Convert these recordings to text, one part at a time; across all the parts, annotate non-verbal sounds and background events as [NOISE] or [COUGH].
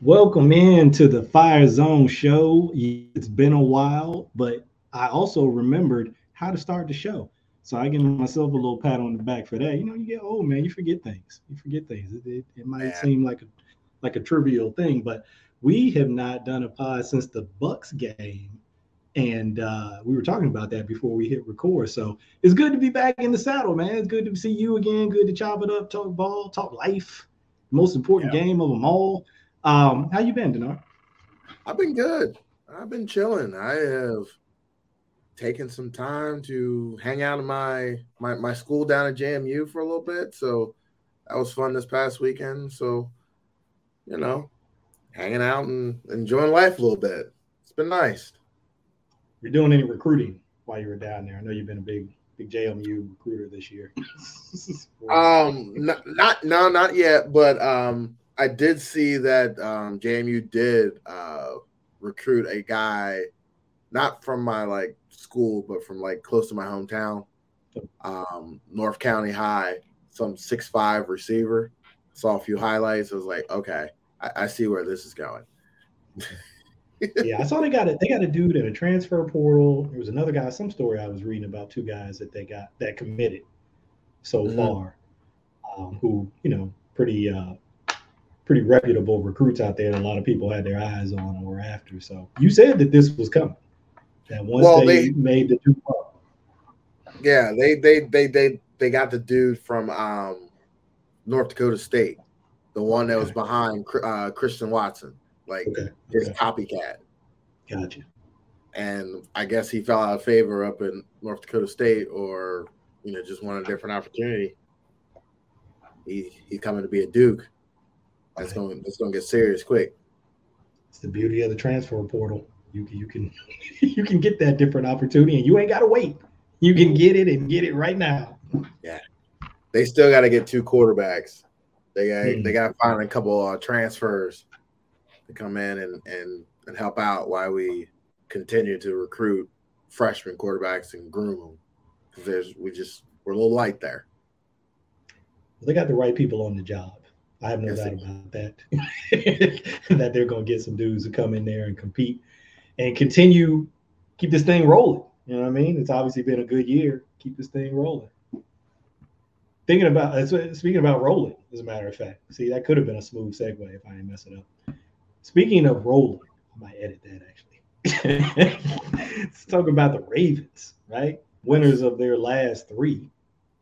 Welcome in to the Fire Zone show. It's been a while, but I also remembered how to start the show. So I give myself a little pat on the back for that. You know, you get old, man. You forget things. You forget things. It, it, it might seem like a like a trivial thing, but we have not done a pod since the Bucks game, and uh, we were talking about that before we hit record. So it's good to be back in the saddle, man. It's good to see you again. Good to chop it up, talk ball, talk life. Most important yeah. game of them all. Um, how you been, Denard? I've been good. I've been chilling. I have taken some time to hang out in my my my school down at JMU for a little bit. So that was fun this past weekend. So, you know, hanging out and enjoying life a little bit. It's been nice. You're doing any recruiting while you were down there? I know you've been a big big JMU recruiter this year. [LAUGHS] um, not, not no, not yet, but um I did see that um, JMU did uh, recruit a guy, not from my like school, but from like close to my hometown, um, North County High, some six five receiver. Saw a few highlights. I was like, okay, I, I see where this is going. [LAUGHS] yeah, I saw they got it. They got a dude in a transfer portal. There was another guy. Some story I was reading about two guys that they got that committed so mm-hmm. far, um, who you know pretty uh, pretty reputable recruits out there that a lot of people had their eyes on or after. So you said that this was coming. That once well, they, they made the two. Yeah, they they they they they got the dude from um, North Dakota State, the one that was behind uh, Christian Watson, like okay. his okay. copycat. Gotcha. And I guess he fell out of favor up in North Dakota State, or you know, just wanted a different opportunity. He he's coming to be a Duke. That's going that's going to get serious quick. It's the beauty of the transfer portal. You you can [LAUGHS] you can get that different opportunity, and you ain't got to wait. You can get it and get it right now. Yeah, they still got to get two quarterbacks. They got mm. they got to find a couple uh, transfers to come in and and and help out while we continue to recruit freshman quarterbacks and groom them because there's we just we're a little light there. They got the right people on the job. I have no yes, doubt about that. [LAUGHS] that they're going to get some dudes to come in there and compete and continue keep this thing rolling. You know what I mean? It's obviously been a good year. Keep this thing rolling. Thinking about uh, speaking about rolling, as a matter of fact. See, that could have been a smooth segue if I didn't mess it up. Speaking of rolling, I might edit that actually. [LAUGHS] Let's talk about the Ravens, right? Winners of their last three.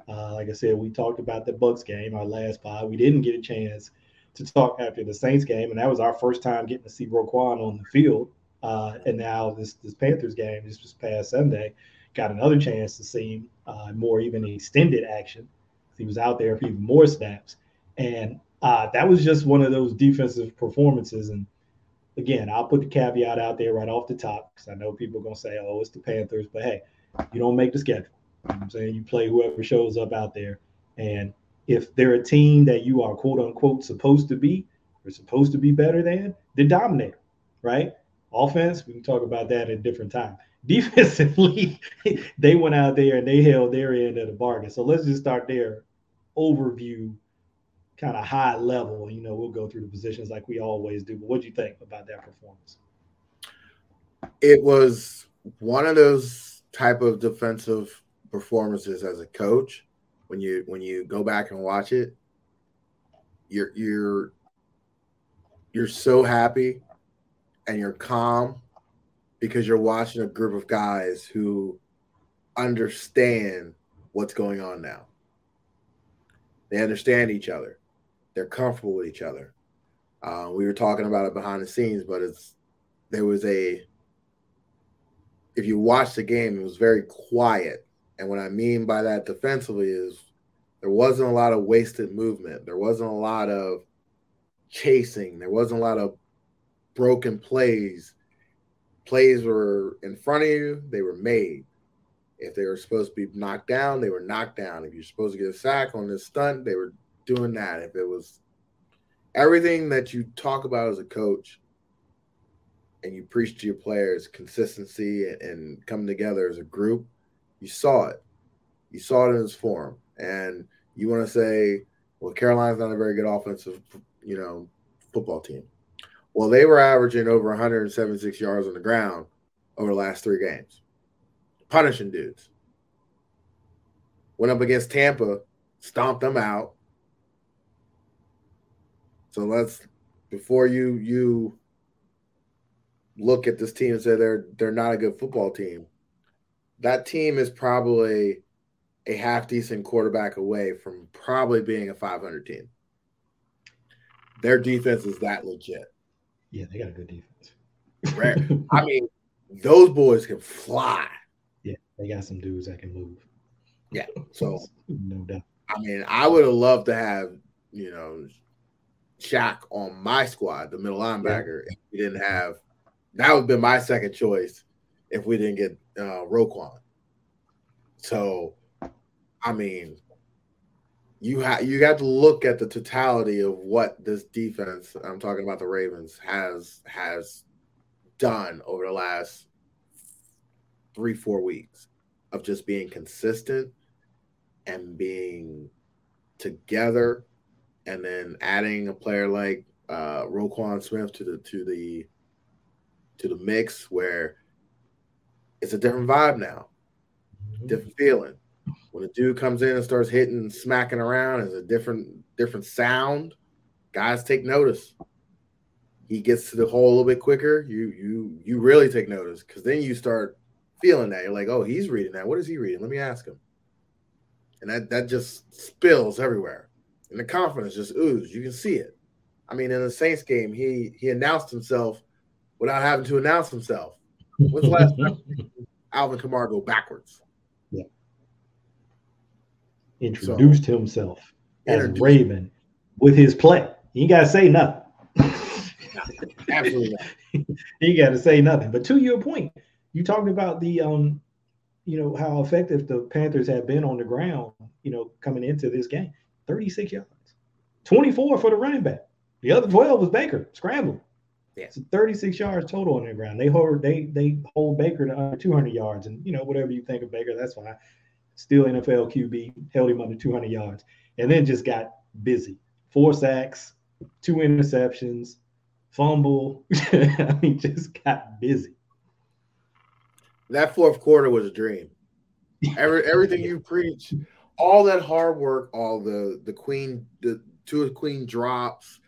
Uh, like I said, we talked about the Bucks game, our last pod. We didn't get a chance to talk after the Saints game, and that was our first time getting to see Roquan on the field. Uh, and now this this Panthers game, this was past Sunday, got another chance to see him uh, more even extended action. He was out there for even more snaps, and uh, that was just one of those defensive performances. And again, I'll put the caveat out there right off the top because I know people are gonna say, "Oh, it's the Panthers," but hey, you don't make the schedule. You know I'm saying? You play whoever shows up out there. And if they're a team that you are quote unquote supposed to be or supposed to be better than, then dominate, right? Offense, we can talk about that at a different time. [LAUGHS] Defensively, they went out there and they held their end of the bargain. So let's just start there. Overview, kind of high level. You know, we'll go through the positions like we always do. But what do you think about that performance? It was one of those type of defensive performances as a coach when you when you go back and watch it you're you're you're so happy and you're calm because you're watching a group of guys who understand what's going on now they understand each other they're comfortable with each other uh, we were talking about it behind the scenes but it's there was a if you watch the game it was very quiet and what I mean by that defensively is there wasn't a lot of wasted movement. There wasn't a lot of chasing. There wasn't a lot of broken plays. Plays were in front of you, they were made. If they were supposed to be knocked down, they were knocked down. If you're supposed to get a sack on this stunt, they were doing that. If it was everything that you talk about as a coach and you preach to your players consistency and, and coming together as a group, you saw it. You saw it in its form. And you want to say, well, Carolina's not a very good offensive, you know, football team. Well, they were averaging over 176 yards on the ground over the last three games, punishing dudes. Went up against Tampa, stomped them out. So let's before you you look at this team and say they're they're not a good football team. That team is probably a half decent quarterback away from probably being a 500 team. Their defense is that legit. Yeah, they got a good defense. Rare. [LAUGHS] I mean, those boys can fly. Yeah, they got some dudes that can move. Yeah, so [LAUGHS] no doubt. I mean, I would have loved to have you know Shaq on my squad, the middle linebacker. Yeah. If we didn't have that, would have been my second choice if we didn't get uh, Roquan. So, I mean, you have you got to look at the totality of what this defense. I'm talking about the Ravens has has done over the last three four weeks of just being consistent and being together, and then adding a player like uh, Roquan Smith to the to the to the mix where it's a different vibe now, mm-hmm. different feeling. When a dude comes in and starts hitting, and smacking around, it's a different different sound. Guys take notice. He gets to the hole a little bit quicker. You you you really take notice because then you start feeling that you're like, oh, he's reading that. What is he reading? Let me ask him and that that just spills everywhere, and the confidence just oozes. You can see it. I mean, in the Saints game, he he announced himself without having to announce himself. When's the last time [LAUGHS] Alvin Kamara go backwards? Yeah. Introduced so, himself as. Raven with his play. You gotta say nothing. [LAUGHS] Absolutely. you got to say nothing. But to your point, you talked about the um you know, how effective the Panthers have been on the ground, you know, coming into this game. 36 yards, 24 for the running back. The other 12 was Baker scrambling. Yeah. So 36 yards total on the ground. They hold they they hold Baker to under 200 yards, and you know whatever you think of Baker, that's fine. Still NFL QB held him under 200 yards, and then just got busy. Four sacks, two interceptions, fumble. [LAUGHS] I mean, just got busy that fourth quarter was a dream. Every, everything [LAUGHS] you preach, all that hard work, all the the queen, the two of queen drops,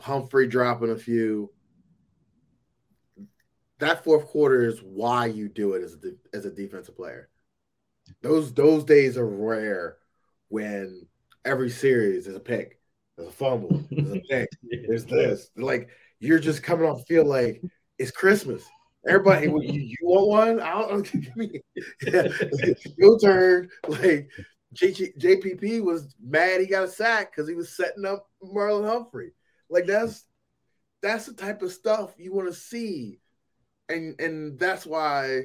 Humphrey dropping a few. That fourth quarter is why you do it as a, as a defensive player. Those those days are rare when every series is a pick, there's a fumble, there's a [LAUGHS] pick, there's this. Like you're just coming off feel like it's Christmas. Everybody, you, you want one? I'll give me your turn. Like JPP was mad he got a sack because he was setting up Marlon Humphrey. Like that's that's the type of stuff you want to see, and and that's why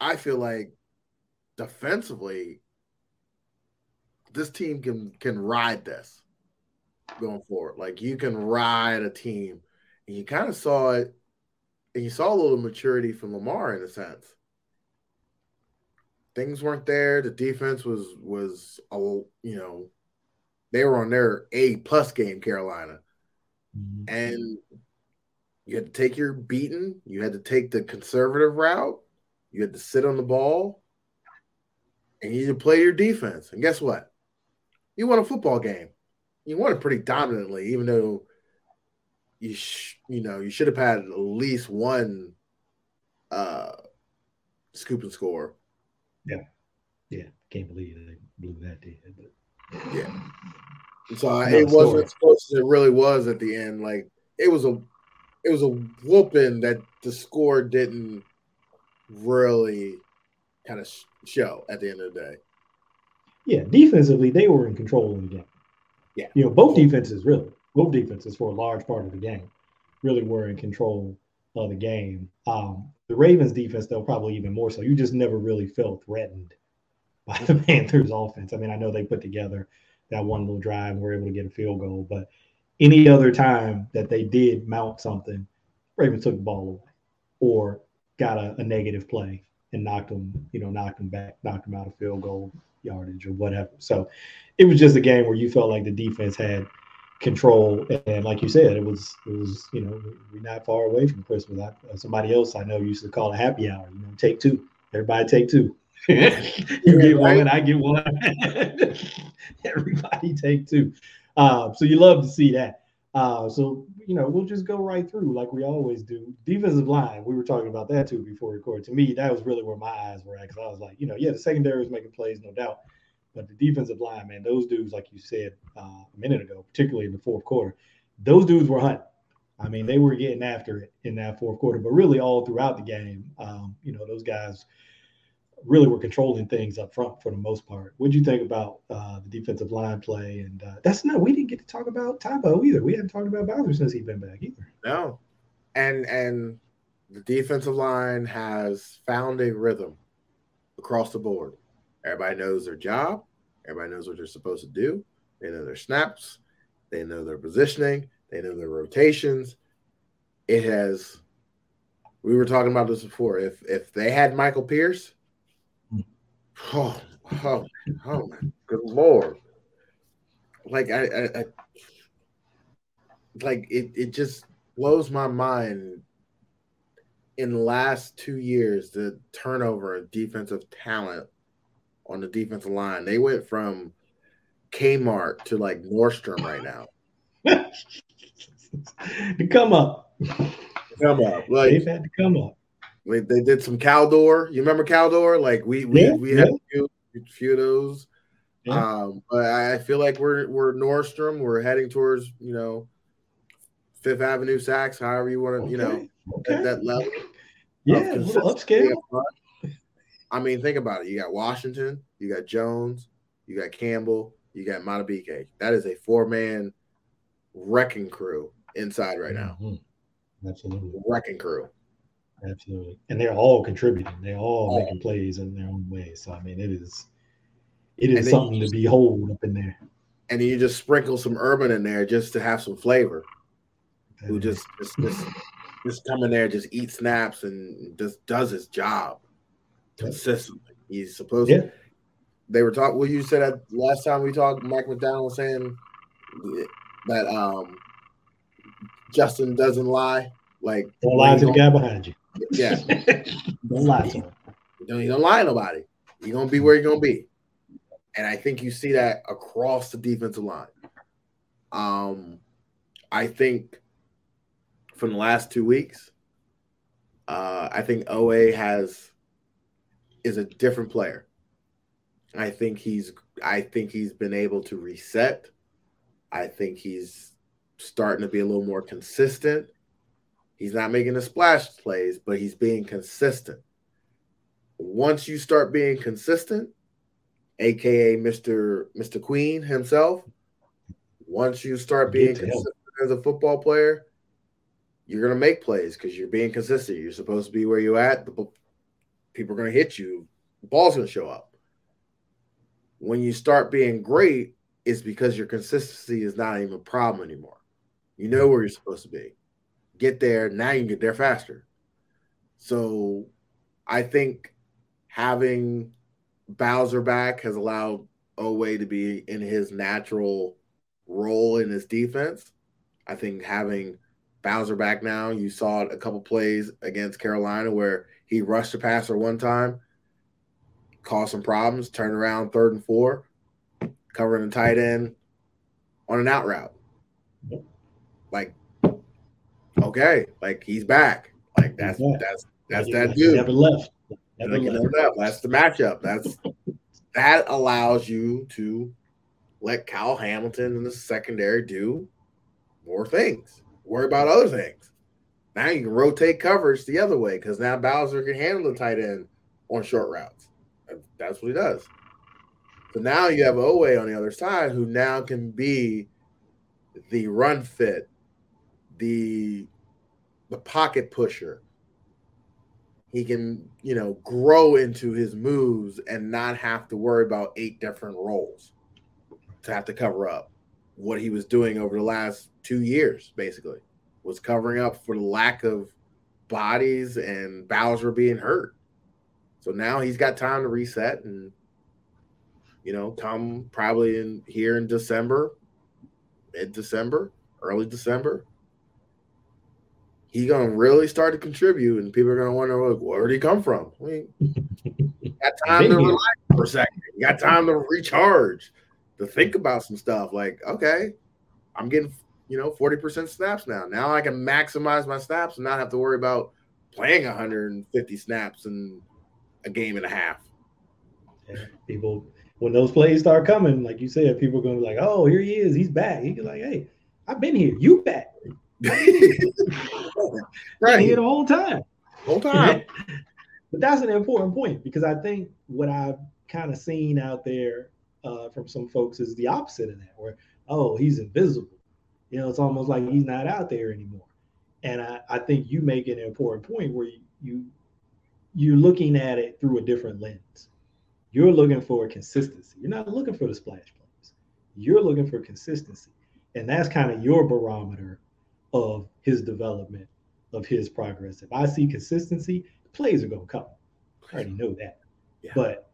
I feel like defensively this team can can ride this going forward. Like you can ride a team, and you kind of saw it and you saw a little maturity from Lamar in a sense. Things weren't there. The defense was was a you know they were on their A plus game, Carolina, mm-hmm. and you had to take your beating. You had to take the conservative route. You had to sit on the ball, and you had to play your defense. And guess what? You won a football game. You won it pretty dominantly, even though you sh- you know you should have had at least one uh scoop and score. Yeah, yeah. Can't believe they blew that dead. But yeah. So it wasn't as close as it really was at the end. Like it was a it was a whooping that the score didn't really kind of show at the end of the day. Yeah, defensively they were in control of the game. Yeah, you know both defenses really both defenses for a large part of the game really were in control of the game. Um, the Ravens defense, though, probably even more so. You just never really felt threatened by the [LAUGHS] Panthers offense. I mean, I know they put together that one little drive and were able to get a field goal, but any other time that they did mount something, Ravens took the ball away or got a, a negative play and knocked them, you know, knocked them back, knocked them out of field goal yardage or whatever. So it was just a game where you felt like the defense had control. And like you said, it was it was you know we're not far away from Christmas. I, uh, somebody else I know used to call it happy hour. You know, take two. Everybody take two. [LAUGHS] you get one, I get one. [LAUGHS] Everybody take two. Uh, so you love to see that. Uh, so you know we'll just go right through like we always do. Defensive line, we were talking about that too before record. To me, that was really where my eyes were at because I was like, you know, yeah, the secondary was making plays, no doubt. But the defensive line, man, those dudes, like you said uh, a minute ago, particularly in the fourth quarter, those dudes were hunting. I mean, they were getting after it in that fourth quarter, but really all throughout the game, um, you know, those guys really were controlling things up front for the most part. What do you think about uh, the defensive line play? And uh, that's not we didn't get to talk about Tybo either. We haven't talked about Bowser since he's been back either. No, and and the defensive line has found a rhythm across the board. Everybody knows their job. Everybody knows what they're supposed to do. They know their snaps. They know their positioning. They know their rotations. It has. We were talking about this before. If if they had Michael Pierce, oh oh oh, oh my good lord! Like I, I, I like it. It just blows my mind. In the last two years, the turnover of defensive talent on the defensive line. They went from Kmart to like Nordstrom right now. to [LAUGHS] come up. Come up. Like they've had to come up. Like they did some Caldor. You remember Caldor? Like we we, yeah, we had yeah. a few, a few of those. Yeah. Um, but I feel like we're we're Nordstrom. We're heading towards you know Fifth Avenue Saks, however you want to, okay. you know, okay. at that level. Yeah, upscale. I mean, think about it. You got Washington, you got Jones, you got Campbell, you got Madubuike. That is a four man wrecking crew inside right now. Mm-hmm. Absolutely. Wrecking crew. Absolutely. And they're all contributing. They're all, all making plays in their own way. So I mean it is it is something to behold up in there. And you just sprinkle some Urban in there just to have some flavor. Who just just just, just come in there, just eat snaps and just does his job consistently. He's supposed yeah. to. They were talking. Well, you said that last time we talked. Mike Macdonald was saying that um Justin doesn't lie. Like don't lie to the guy behind you. Yeah, [LAUGHS] don't lie to him. Don't, you don't lie to nobody. You're gonna be where you're gonna be, and I think you see that across the defensive line. Um, I think from the last two weeks, uh, I think Oweh has is a different player. I think he's I think he's been able to reset. I think he's starting to be a little more consistent. He's not making the splash plays, but he's being consistent. Once you start being consistent, aka Mr. Mr. Queen himself, once you start being consistent as a football player, you're gonna make plays because you're being consistent. You're supposed to be where you're at. The people are going to hit you. The ball's going to show up. When you start being great, it's because your consistency is not even a problem anymore. You know where you're supposed to be. Get there. Now you can get there faster. So I think having Bowser back has allowed Oweh to be in his natural role in his defense. I think having Bowser back now, you saw a couple plays against Carolina where he rushed the passer one time, caused some problems, turned around third and four, covering the tight end on an out route. Like, okay, like he's back. Like that's yeah. that's that's that dude. Never left. Never left. never left. That's the matchup. That's that allows you to let Kyle Hamilton in the secondary do more things. Worry about other things. Now you can rotate coverage the other way because now Bowser can handle the tight end on short routes. That's what he does. So now you have Oweh on the other side who now can be the run fit, the the pocket pusher. He can, you know, grow into his moves and not have to worry about eight different roles to have to cover up what he was doing over the last two years, basically. Was covering up for the lack of bodies and Bowser being hurt. So now he's got time to reset and you know, come probably in here in December, mid December, early December. He gonna really start to contribute, and people are gonna wonder, like, where did he come from? I mean, [LAUGHS] got time to relax for a second. You got time to recharge, to think about some stuff. Like, okay, I'm getting you know 40% snaps now. Now I can maximize my snaps and not have to worry about playing 150 snaps in a game and a half. Yeah, people when those plays start coming, like you said, people are gonna be like, "Oh, here he is, he's back." He's like, "Hey, I've been here. You back? [LAUGHS] right here the whole time, whole time." [LAUGHS] but that's an important point because I think what I've kind of seen out there uh, from some folks is the opposite of that, where oh, he's invisible. You know, it's almost like he's not out there anymore. And I, I think you make an important point where you, you you're looking at it through a different lens you're looking for consistency. You're not looking for the splash plays. You're looking for consistency. And that's kind of your barometer of his development, of his progress. If I see consistency, plays are going to come. I already know that. Yeah. But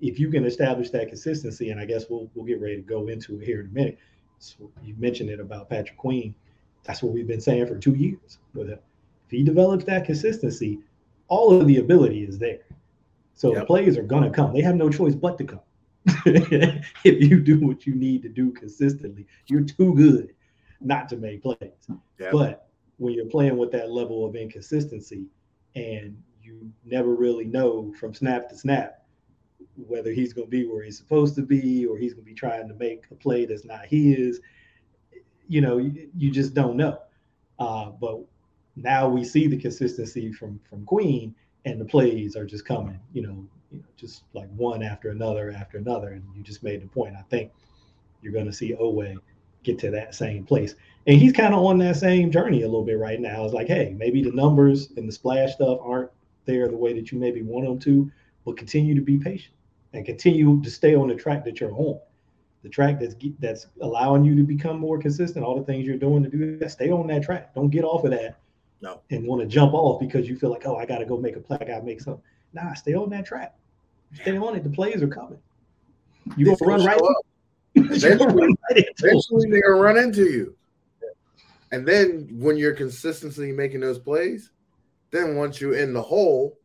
if you can establish that consistency, and I guess we'll we'll get ready to go into it here in a minute. So you mentioned it about Patrick Queen. That's what we've been saying for two years. But if he develops that consistency, all of the ability is there. So yep. plays are gonna come. They have no choice but to come. [LAUGHS] if you do what you need to do consistently, you're too good not to make plays. Yep. But when you're playing with that level of inconsistency and you never really know from snap to snap whether he's going to be where he's supposed to be or he's going to be trying to make a play that's not his, you know, you, you just don't know. Uh, but now we see the consistency from from Queen and the plays are just coming, you know, you know, just like one after another after another. And you just made the point. I think you're going to see Oweh get to that same place. And he's kind of on that same journey a little bit right now. It's like, hey, maybe the numbers and the splash stuff aren't there the way that you maybe want them to, but continue to be patient and continue to stay on the track that you're on. The track that's that's allowing you to become more consistent. All the things you're doing to do that, stay on that track. Don't get off of that no. And want to jump off because you feel like, oh, I got to go make a play. I got to make something. Nah, stay on that track. Stay on it. The plays are coming. You gonna run right. [LAUGHS] eventually, eventually they're gonna run into you. And then when you're consistently making those plays, then once you're in the hole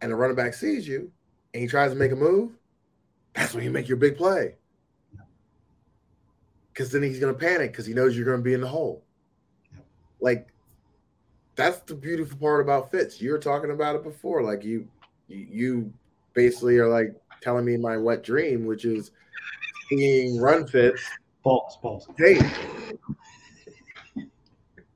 and the running back sees you and he tries to make a move, that's when you make your big play. Because then he's going to panic because he knows you're going to be in the hole. Like that's the beautiful part about fits. You were talking about it before. Like you, you basically are like telling me my wet dream, which is seeing run fits. Pause. Pause. Hey,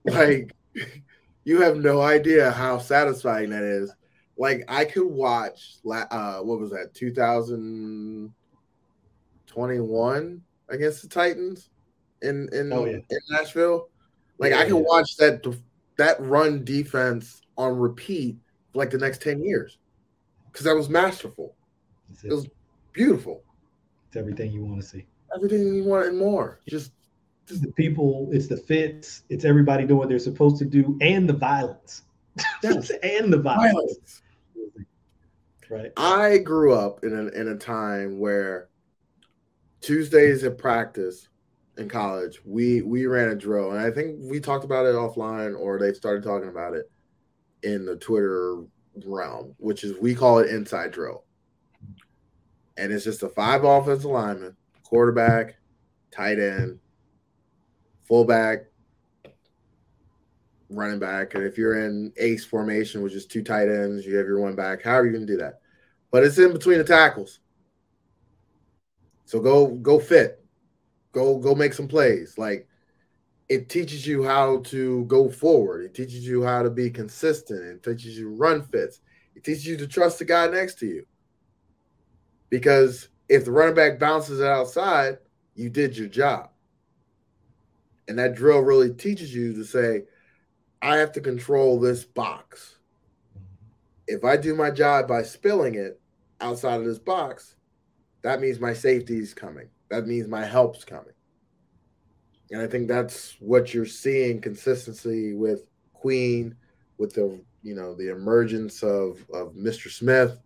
like [LAUGHS] you have no idea how satisfying that is. Like I could watch. Uh, what was that? 2021 against the Titans in in, oh, yeah. in Nashville. Like yeah, I can yeah. watch that that run defense on repeat for like the next 10 years because that was masterful. It. it. was beautiful. It's everything you want to see. Everything you want and more. Just, just the people, it's the fits, it's everybody doing what they're supposed to do, and the violence. [LAUGHS] Yes. and the violence. violence. Right. I grew up in a in a time where Tuesdays at practice in college, we we ran a drill, and I think we talked about it offline, or they started talking about it in the Twitter realm, which is we call it inside drill, and it's just a five offensive lineman, quarterback, tight end, fullback, running back, and if you're in ace formation, which is two tight ends, you have your one back. How are you going to do that, but it's in between the tackles. So go go fit Go go make some plays. Like it teaches you how to go forward. It teaches you how to be consistent. It teaches you run fits. It teaches you to trust the guy next to you. Because if the running back bounces it outside, you did your job. And that drill really teaches you to say, I have to control this box. If I do my job by spilling it outside of this box, that means my safety is coming. That means my help's coming. And I think that's what you're seeing consistency with Queen, with the you know the emergence of of Mr. Smith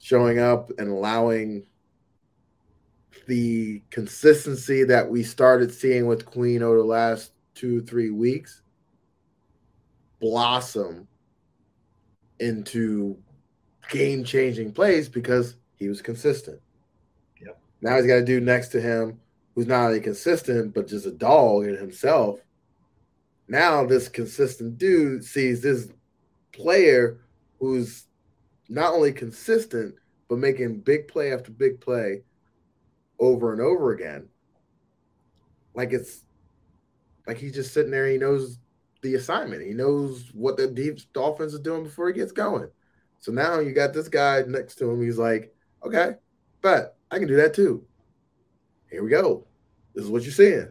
showing up and allowing the consistency that we started seeing with Queen over the last two, three weeks blossom into game changing plays because he was consistent. Yep. Now he's got a dude next to him who's not only consistent, but just a dog in himself. Now this consistent dude sees this player who's not only consistent, but making big play after big play over and over again. Like it's like he's just sitting there. He knows the assignment. He knows what the deep Dolphins are doing before he gets going. So now you got this guy next to him. He's like, okay, but I can do that too. Here we go. This is what you're seeing.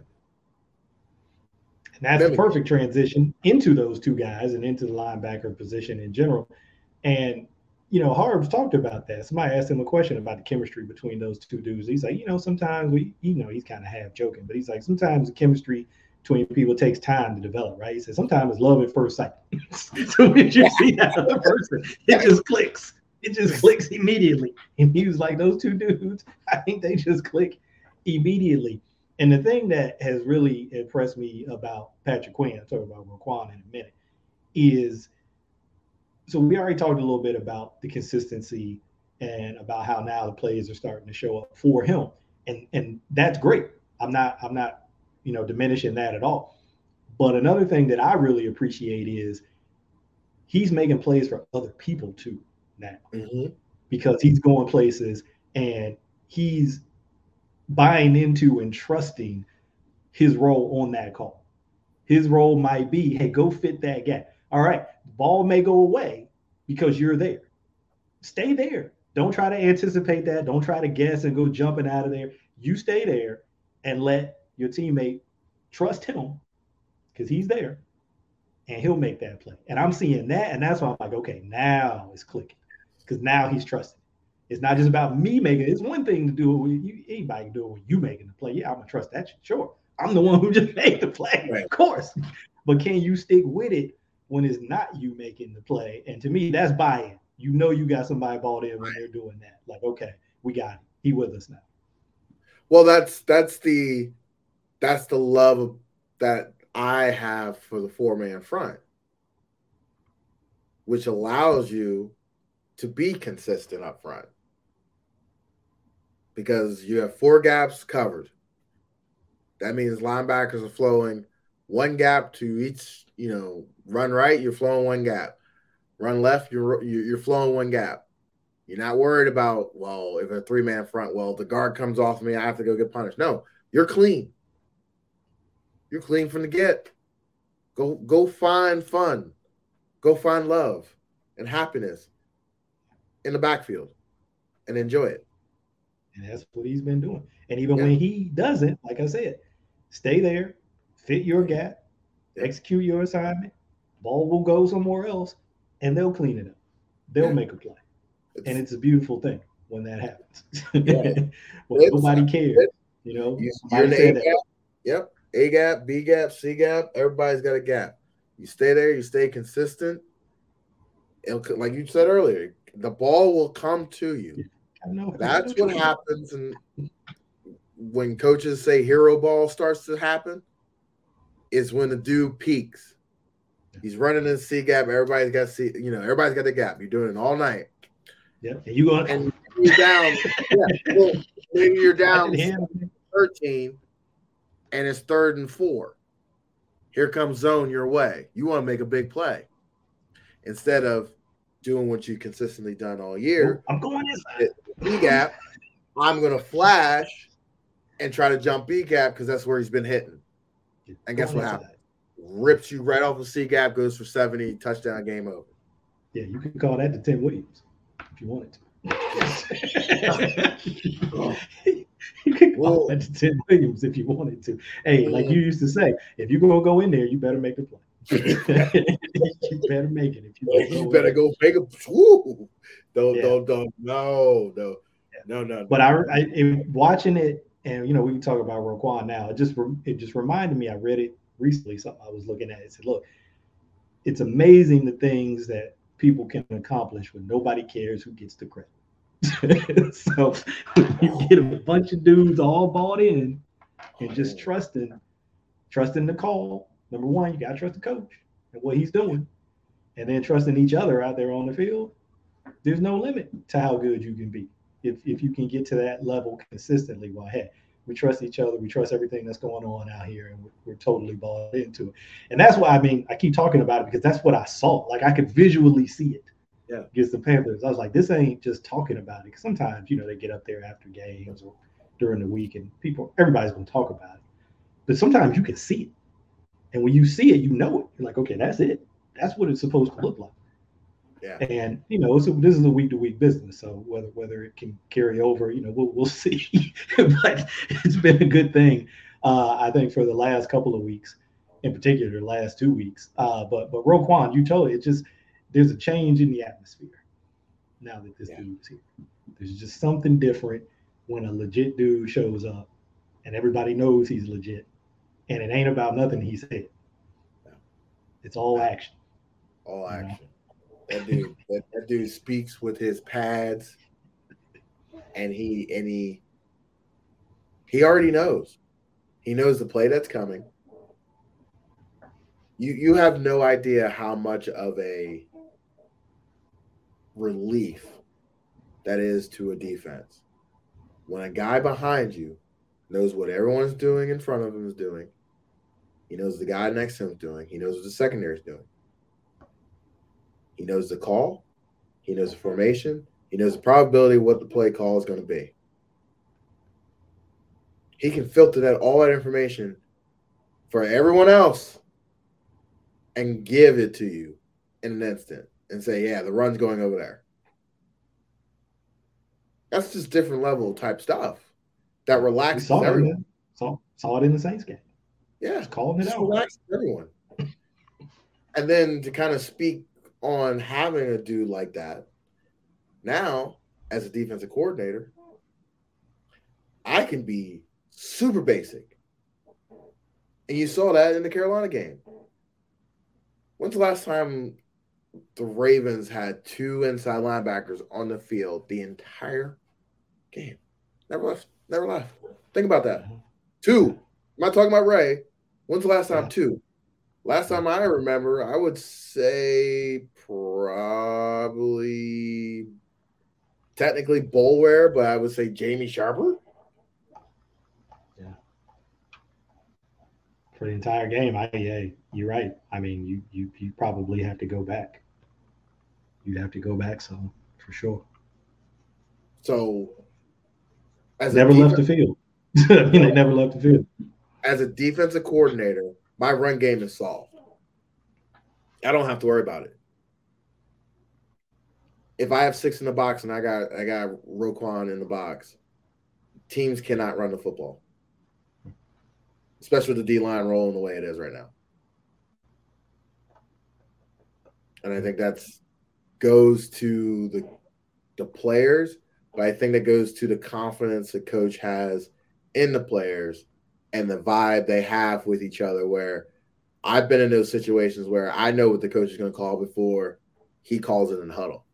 And that's the perfect transition into those two guys and into the linebacker position in general. And you know, Harbs talked about that. Somebody asked him a question about the chemistry between those two dudes. He's like, you know, sometimes we, you know, he's kind of half joking, but he's like, sometimes the chemistry between people takes time to develop, right? He said sometimes it's love at first sight. [LAUGHS] so when you see that other person, it just clicks. It just clicks immediately. And he was like, those two dudes, [LAUGHS] I think they just click immediately. And the thing that has really impressed me about Patrick Queen, I'll talk about Roquan in a minute, is so we already talked a little bit about the consistency and about how now the plays are starting to show up for him. And and that's great. I'm not I'm not you know, diminishing that at all. But another thing that I really appreciate is he's making plays for other people too now mm-hmm. because he's going places and he's buying into and trusting his role on that call. His role might be, hey, go fit that gap. All right, ball may go away because you're there. Stay there. Don't try to anticipate that. Don't try to guess and go jumping out of there. You stay there and let your teammate, trust him because he's there and he'll make that play. And I'm seeing that, and that's why I'm like, okay, now it's clicking because now he's trusting. It's not just about me making. It's one thing to do it with you. Anybody can do it when you making the play. Yeah, I'm gonna trust that. Sure, I'm the one who [LAUGHS] just made the play, right. of course. But can you stick with it when it's not you making the play? And to me, that's buy-in. You know, you got somebody bought in when they're doing that. Like, okay, we got it. He with us now. Well, that's that's the that's the love that I have for the four man front, which allows you to be consistent up front because you have four gaps covered. That means linebackers are flowing one gap to each, you know, run right, you're flowing one gap. Run left, you're you're flowing one gap. You're not worried about, well, if a three man front, well, the guard comes off me, I have to go get punished. No, you're clean. You're clean from the get. Go go find fun. Go find love and happiness in the backfield and enjoy it. And that's what he's been doing. And even yeah. when he doesn't, like I said, stay there, fit your gap, execute your assignment. Ball will go somewhere else, and they'll clean it up. They'll yeah. make a play, it's, and it's a beautiful thing when that happens. [LAUGHS] When nobody cares, you know. You, yep. A gap, B gap, C gap. Everybody's got a gap. You stay there, you stay consistent. It'll, like you said earlier, the ball will come to you. That's what happens and when coaches say hero ball starts to happen, is when the dude peaks. He's running in C gap. Everybody's got C, you know, everybody's got the gap. You're doing it all night. Yeah, and you going and you're down. [LAUGHS] yeah, well, maybe you're down 13 and it's third and four. Here comes zone your way. You want to make a big play instead of doing what you consistently done all year. I'm going inside. B gap. I'm going to flash and try to jump B gap because that's where he's been hitting. And guess what happened? Rips you right off the C gap, goes for 70, touchdown, game over. Yeah, you can call that the Tim Williams if you wanted to. [LAUGHS] [LAUGHS] Oh. You could call that to Tim Williams if you wanted to. Hey, like you used to say, if you're gonna go in there, you better make the play. [LAUGHS] [LAUGHS] you better make it. If you, you better go make a. Don't, yeah. don't, don't. No, no, no, no. But I, I, watching it And you know, we can talk about Roquan now. It just it just reminded me. I read it recently. Something I was looking at. It said, "Look, it's amazing the things that people can accomplish when nobody cares who gets the credit." [LAUGHS] so you get a bunch of dudes all bought in and just oh. trusting, trusting the call. Number one, you gotta trust the coach and what he's doing, and then trusting each other out there on the field. There's no limit to how good you can be if if you can get to that level consistently. Well, hey, we trust each other. We trust everything that's going on out here, and we're, we're, totally bought into it. And that's why I mean I keep talking about it because that's what I saw. Like I could visually see it. Yeah. Against the Panthers, I was like, this ain't just talking about it. Because sometimes you know they get up there after games or during the week, and people, everybody's going to talk about it. But sometimes you can see it, and when you see it, you know it. You're like, okay, that's it. That's what it's supposed to look like. Yeah. And you know, so this is a week to week business. So whether whether it can carry over, you know, we'll we'll [LAUGHS] see. but it's been a good thing, uh, I think, for the last couple of weeks, in particular, the last two weeks. Uh, but but Roquan, you told it just there's a change in the atmosphere now that this yeah. dude's here. There's just something different when a legit dude shows up, and everybody knows he's legit, and it ain't about nothing he said. It's all action. All action. Know? That dude, [LAUGHS] that, that dude speaks with his pads, and he and he he already knows. He knows the play that's coming. You you have no idea how much of a relief that is to a defense. When a guy behind you knows what everyone's doing in front of him is doing, he knows the guy next to him is doing, he knows what the secondary is doing. He knows the call. He knows the formation. He knows the probability of what the play call is going to be. He can filter that all that information for everyone else and give it to you in an instant and say, yeah, the run's going over there. That's just different level type stuff that relaxes saw everyone. It, saw, saw it in the Saints game. Yeah. Just calling it just out. Relaxes everyone. and then to kind of speak on having a dude like that. Now, as a defensive coordinator, I can be super basic. And you saw that in the Carolina game. When's the last time the Ravens had two inside linebackers on the field the entire game? Never left. Never left. Think about that. Mm-hmm. Two. I'm not talking about Ray. When's the last time yeah. two? Last time I remember, I would say probably technically Boulware, but I would say Jamie Sharper. Yeah. For the entire game, I yeah, you're right. I mean, you you you probably have to go back. You'd have to go back some for sure. So, as never left the field. [LAUGHS] I mean, they never left the field. As a defensive coordinator, my run game is solved. I don't have to worry about it. If I have six in the box and I got I got Roquan in the box, teams cannot run the football, especially with the D line rolling the way it is right now. And I think that's goes to the the players, but I think that goes to the confidence the coach has in the players and the vibe they have with each other where I've been in those situations where I know what the coach is going to call before he calls it in huddle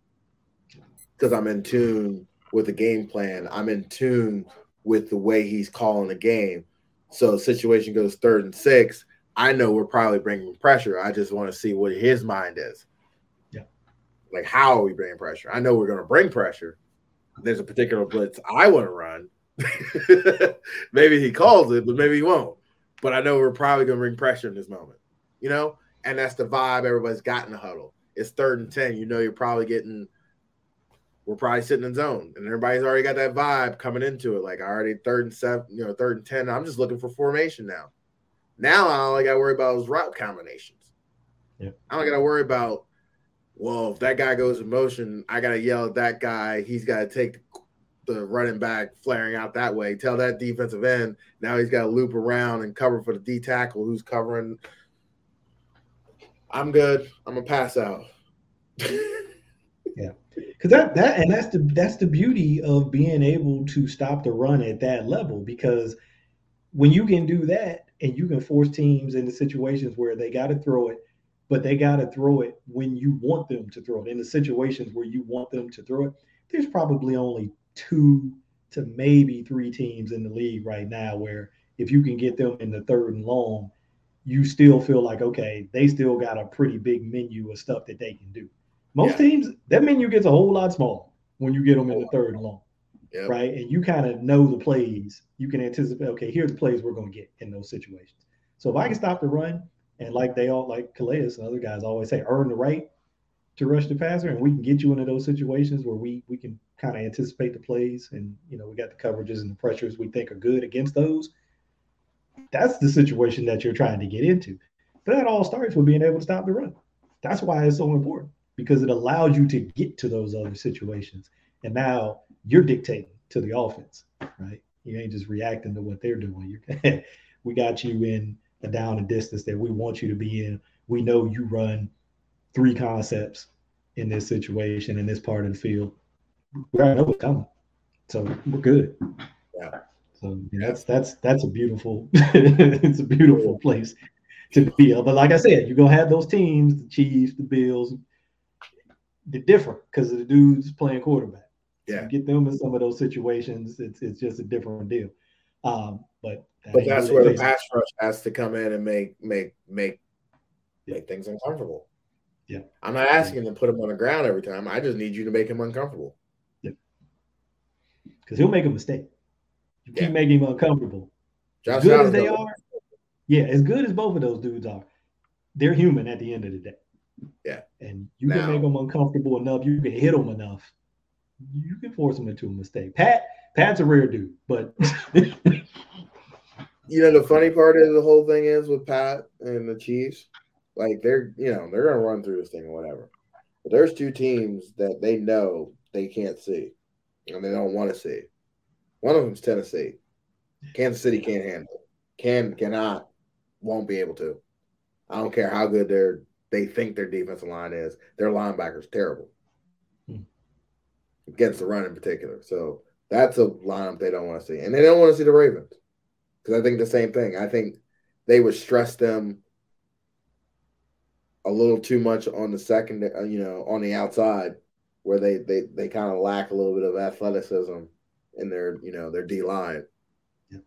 because I'm in tune with the game plan. I'm in tune with the way he's calling the game. So situation goes third and six. I know we're probably bringing pressure. I just want to see what his mind is. Like, how are we bringing pressure? I know we're going to bring pressure. There's a particular blitz I want to run. [LAUGHS] maybe he calls it, but maybe he won't. But I know we're probably going to bring pressure in this moment, you know? And that's the vibe everybody's got in the huddle. It's third and 10. You know, you're probably getting, we're probably sitting in zone, and everybody's already got that vibe coming into it. Like, I already third and seven, you know, third and 10. I'm just looking for formation now. Now, all I got to worry about is route combinations. Yeah. I don't got to worry about, well, if that guy goes in motion, I got to yell at that guy. He's got to take the running back flaring out that way. Tell that defensive end now he's got to loop around and cover for the D tackle who's covering. I'm good. I'm gonna pass out. Yeah, because that that and that's the that's the beauty of being able to stop the run at that level. Because when you can do that and you can force teams into situations where they got to throw it, but they got to throw it when you want them to throw it. In the situations where you want them to throw it, there's probably only two to maybe three teams in the league right now where if you can get them in the third and long, you still feel like okay, they still got a pretty big menu of stuff that they can do. Most yeah. teams, that menu gets a whole lot smaller when you get them in the third and long, yep. right? And you kind of know the plays. You can anticipate. Okay, here's the plays we're going to get in those situations. So if I can stop the run, and like they all, like Calais and other guys always say, earn the right to rush the passer, and we can get you into those situations where we we can kind of anticipate the plays, and you know we got the coverages and the pressures we think are good against those. That's the situation that you're trying to get into. But that all starts with being able to stop the run. That's why it's so important because it allows you to get to those other situations. And now you're dictating to the offense, right? You ain't just reacting to what they're doing. [LAUGHS] We got you in a down and distance that we want you to be in. We know you run three concepts in this situation in this part of the field. We already know what's coming, so we're good. Yeah. So yeah, that's that's that's a beautiful [LAUGHS] it's a beautiful place to be. Uh, but like I said, you're gonna have those teams, the Chiefs, the Bills. They're different because of the dudes playing quarterback. Yeah, get them in some of those situations. It's it's just a different deal. Um, but but that's where the pass rush has to come in and make make make yeah. make things uncomfortable. Yeah. I'm not asking to put him on the ground every time. I just need you to make him uncomfortable. Yeah. Because he'll make a mistake. You keep yeah. making him uncomfortable. Josh as good Allen as they are, yeah, as good as both of those dudes are, they're human at the end of the day. Yeah. And you now, can make them uncomfortable enough, you can hit them enough, you can force them into a mistake. Pat, Pat's a rare dude, but [LAUGHS] you know the funny part of the whole thing is with Pat and the Chiefs, like they're you know they're gonna run through this thing or whatever. But there's two teams that they know they can't see and they don't want to see. One of them's Tennessee. Kansas City can't handle. Can cannot won't be able to. I don't care how good their they think their defensive line is. Their linebackers terrible hmm. against the run in particular. So that's a lineup they don't want to see, and they don't want to see the Ravens because I think the same thing. I think they would stress them a little too much on the second, uh, you know, on the outside, where they they they kind of lack a little bit of athleticism in their you know their D line. Yeah.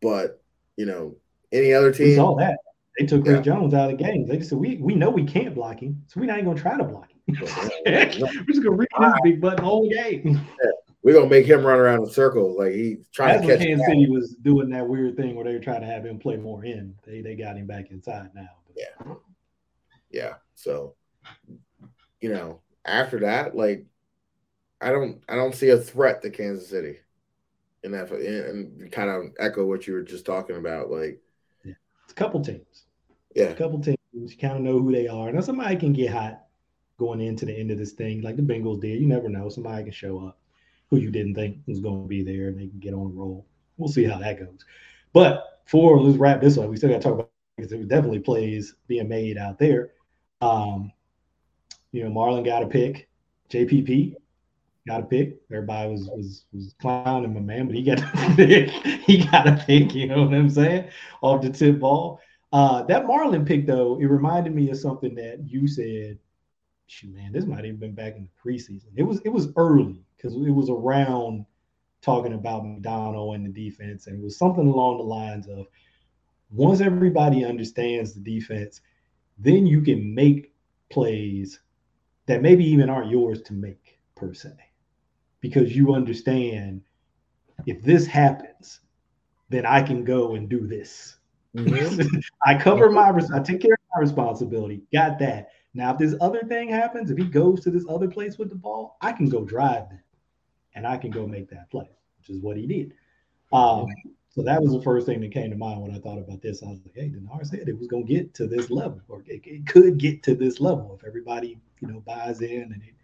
But you know, any other team? We saw that they took Ray Jones out of the game. They just said we we know we can't block him, so we're not even gonna try to block him. We're just gonna read this big button whole game. Yeah. We're gonna make him run around in circles like he's trying That's to catch. Kansas City was doing that weird thing where they were trying to have him play more in. They they got him back inside now. Yeah, yeah. So, you know, after that, like, I don't I don't see a threat to Kansas City, in that and kind of echo what you were just talking about. Like, yeah. it's a couple teams. Yeah, a couple teams. You kind of know who they are. Now somebody can get hot going into the end of this thing, like the Bengals did. You never know. Somebody can show up who you didn't think was going to be there, and they can get on a roll. We'll see how that goes. But for let's wrap this up. We still got to talk about because there definitely plays being made out there. Um, you know, Marlon got a pick. JPP got a pick. Everybody was was was clowning my man, but he got [LAUGHS] a pick. he got a pick. You know what I'm saying? Off the tip ball. Uh, that Marlon pick though, it reminded me of something that you said. Shoot, man, this might have been back in the preseason. It was it was early because it was around talking about Macdonald and the defense, and it was something along the lines of once everybody understands the defense, then you can make plays that maybe even aren't yours to make per se, because you understand if this happens, then I can go and do this. Mm-hmm. [LAUGHS] I cover my, I take care of my responsibility. Got that. Now, if this other thing happens, if he goes to this other place with the ball, I can go drive them and I can go make that play, which is what he did. Um, so that was the first thing that came to mind when I thought about this. I was like, hey, Denard said it was going to get to this level, or it, it, could get to this level if everybody, you know, buys in and it,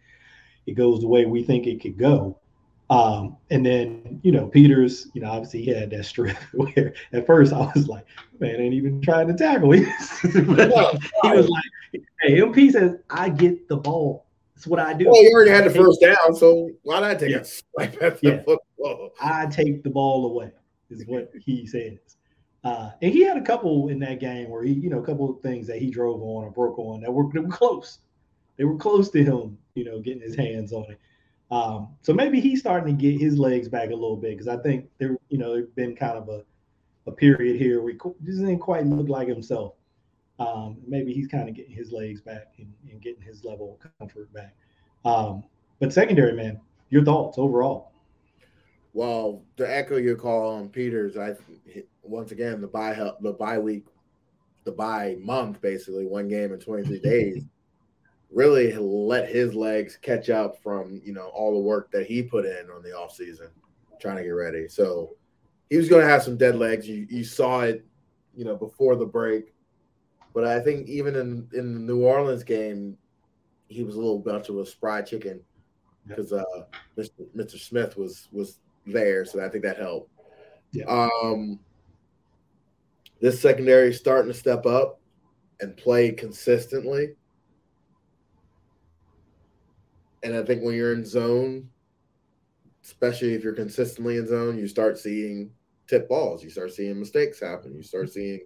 it goes the way we think it could go. Um, and then, you know, Peters, you know, obviously he had that strip [LAUGHS] where at first I was like, man, ain't even trying to tackle. Him. [LAUGHS] He was like, hey, MP says I get the ball. That's what I do. Well, you already had the first down, so why not take yeah. swipe at the yeah. I take the ball away, is what he says. Uh, and he had a couple in that game where he, you know, a couple of things that he drove on or broke on that were, that were close. They were close to him, you know, getting his hands on it. Um, so maybe he's starting to get his legs back a little bit because I think there, you know, there's been kind of a, a period here where he doesn't quite look like himself. Um, maybe he's kind of getting his legs back and, and getting his level of comfort back. Um, but secondary, man, your thoughts overall? Well, to echo your call on Peters, I once again the bye the bye week, the bye month, basically one game in 23 [LAUGHS] days, really let his legs catch up from you know all the work that he put in on the offseason trying to get ready. So he was going to have some dead legs. You you saw it, you know, before the break. But I think even in in the New Orleans game, he was a little bunch of a spry chicken because uh, Mr. Mr. Smith was was there, so I think that helped. Yeah. Um, this secondary is starting to step up and play consistently. And I think when you're in zone, especially if you're consistently in zone, you start seeing tip balls. You start seeing mistakes happen. You start seeing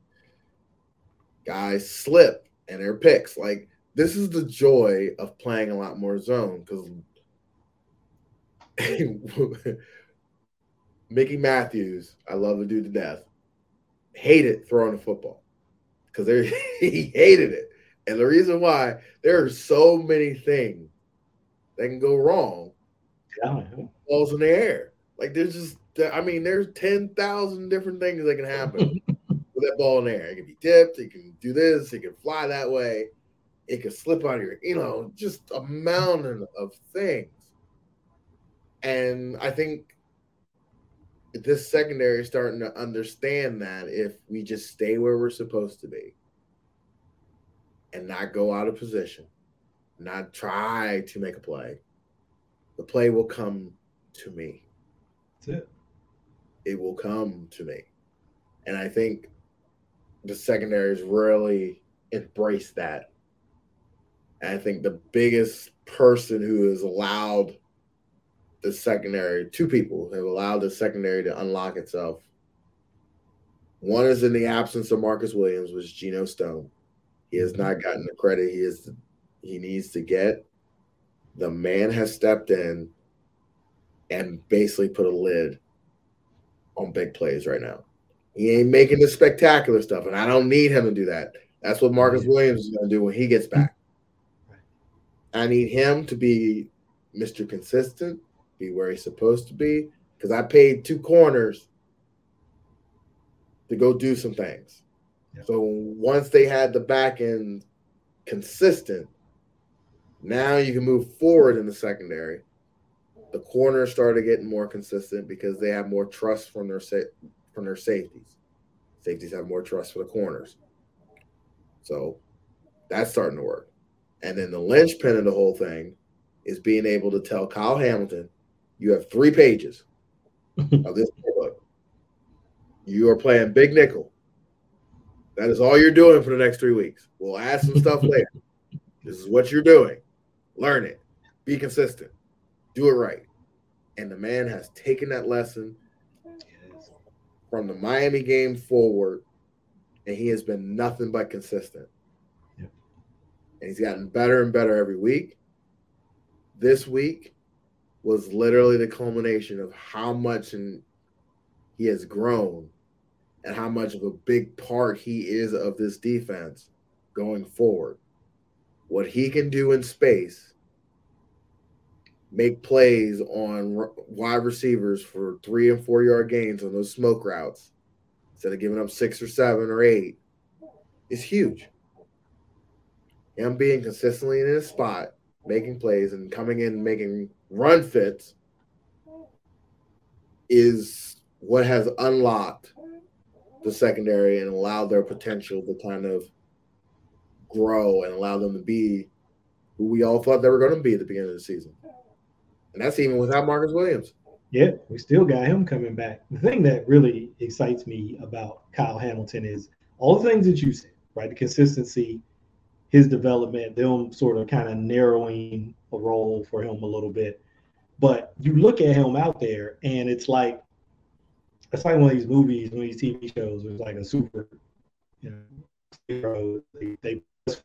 guys slip and their picks. Like this is the joy of playing a lot more zone because [LAUGHS] Mickey Matthews, I love the dude to death, hated throwing the football because [LAUGHS] he hated it. And the reason why there are so many things that can go wrong, balls in the air. Like there's just, I mean, there's ten thousand different things that can happen [LAUGHS] that ball in the air. It can be tipped. It can do this. It can fly that way. It can slip out of your, you know, just a mountain of things. And I think this secondary is starting to understand that if we just stay where we're supposed to be and not go out of position, not try to make a play, the play will come to me. That's it. It will come to me. And I think the secondary has really embraced that. And I think the biggest person who has allowed the secondary, two people have allowed the secondary to unlock itself. One is in the absence of Marcus Williams, was Geno Stone. He has mm-hmm. not gotten the credit he is he needs to get. The man has stepped in and basically put a lid on big plays right now. He ain't making the spectacular stuff, and I don't need him to do that. That's what Marcus Williams is going to do when he gets back. I need him to be Mr. Consistent, be where he's supposed to be, because I paid two corners to go do some things. Yeah. So once they had the back end consistent, now you can move forward in the secondary. The corners started getting more consistent because they have more trust from their from their safeties. Safeties have more trust for the corners. So that's starting to work. And then the linchpin of the whole thing is being able to tell Kyle Hamilton, you have three pages [LAUGHS] of this book. You are playing big nickel. That is all you're doing for the next three weeks. We'll add some stuff [LAUGHS] later. This is what you're doing. Learn it. Be consistent. Do it right. And the man has taken that lesson from the Miami game forward, and he has been nothing but consistent. And he's gotten better and better every week. This week was literally the culmination of how much and he has grown and how much of a big part he is of this defense going forward. What he can do in space make plays on wide receivers for three and four yard gains on those smoke routes instead of giving up six or seven or eight is huge. Him being consistently in his spot, making plays and coming in making run fits is what has unlocked the secondary and allowed their potential to kind of grow and allow them to be who we all thought they were going to be at the beginning of the season. And that's even without Marcus Williams. Yeah, we still got him coming back. The thing that really excites me about Kyle Hamilton is all the things that you said, right? The consistency, his development, them sort of kind of narrowing a role for him a little bit. But you look at him out there, and it's like it's like one of these movies, one of these TV shows. It's like a super, you know, hero. They, they just,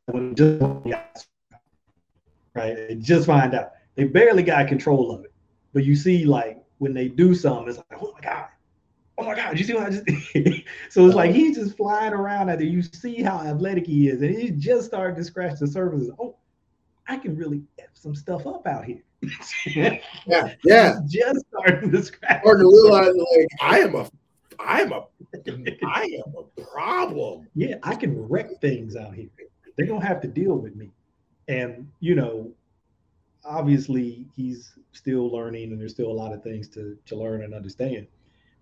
right. They just find out they barely got control of it, but you see like when they do something, it's like, oh my god, oh my god, you see what I just did? [LAUGHS] so it's like uh-huh. he's just flying around out there. You see how athletic he is, and he just started to scratch the surface. Oh, I can really f some stuff up out here. yeah, [LAUGHS] yeah. just starting to scratch. Or to realize, like, I am a, I am a, [LAUGHS] I am a problem. Yeah, I can wreck things out here. They don't have to deal with me. And you know, obviously, he's still learning, and there's still a lot of things to to learn and understand.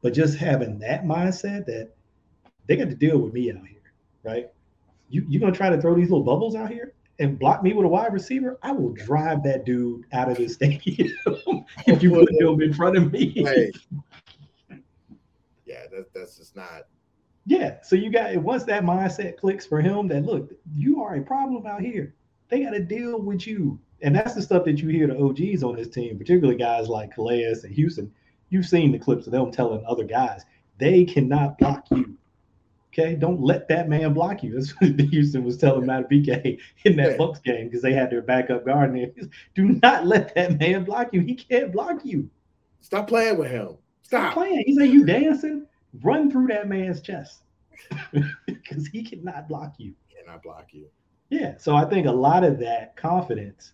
But just having that mindset that they got to deal with me out here, right? You you're gonna try to throw these little bubbles out here and block me with a wide receiver? I will drive that dude out of the stadium [LAUGHS] if you put him in front of me. Hey. [LAUGHS] Yeah, that, that's just not. Yeah, so you got it once that mindset clicks for him that look, you are a problem out here. They got to deal with you, and that's the stuff that you hear the OGs on this team, particularly guys like Calais and Houston You've seen the clips of them telling other guys they cannot block you. Okay, don't let that man block you. That's [LAUGHS] what Houston was telling Matt BK in that Bucs game because they had their backup guard there. [LAUGHS] Do not let that man block you. He can't block you. Stop playing with him. Stop, Stop playing. He said, "You dancing? Run through that man's chest [LAUGHS] because he cannot block you. Cannot block you." Yeah. So I think a lot of that confidence.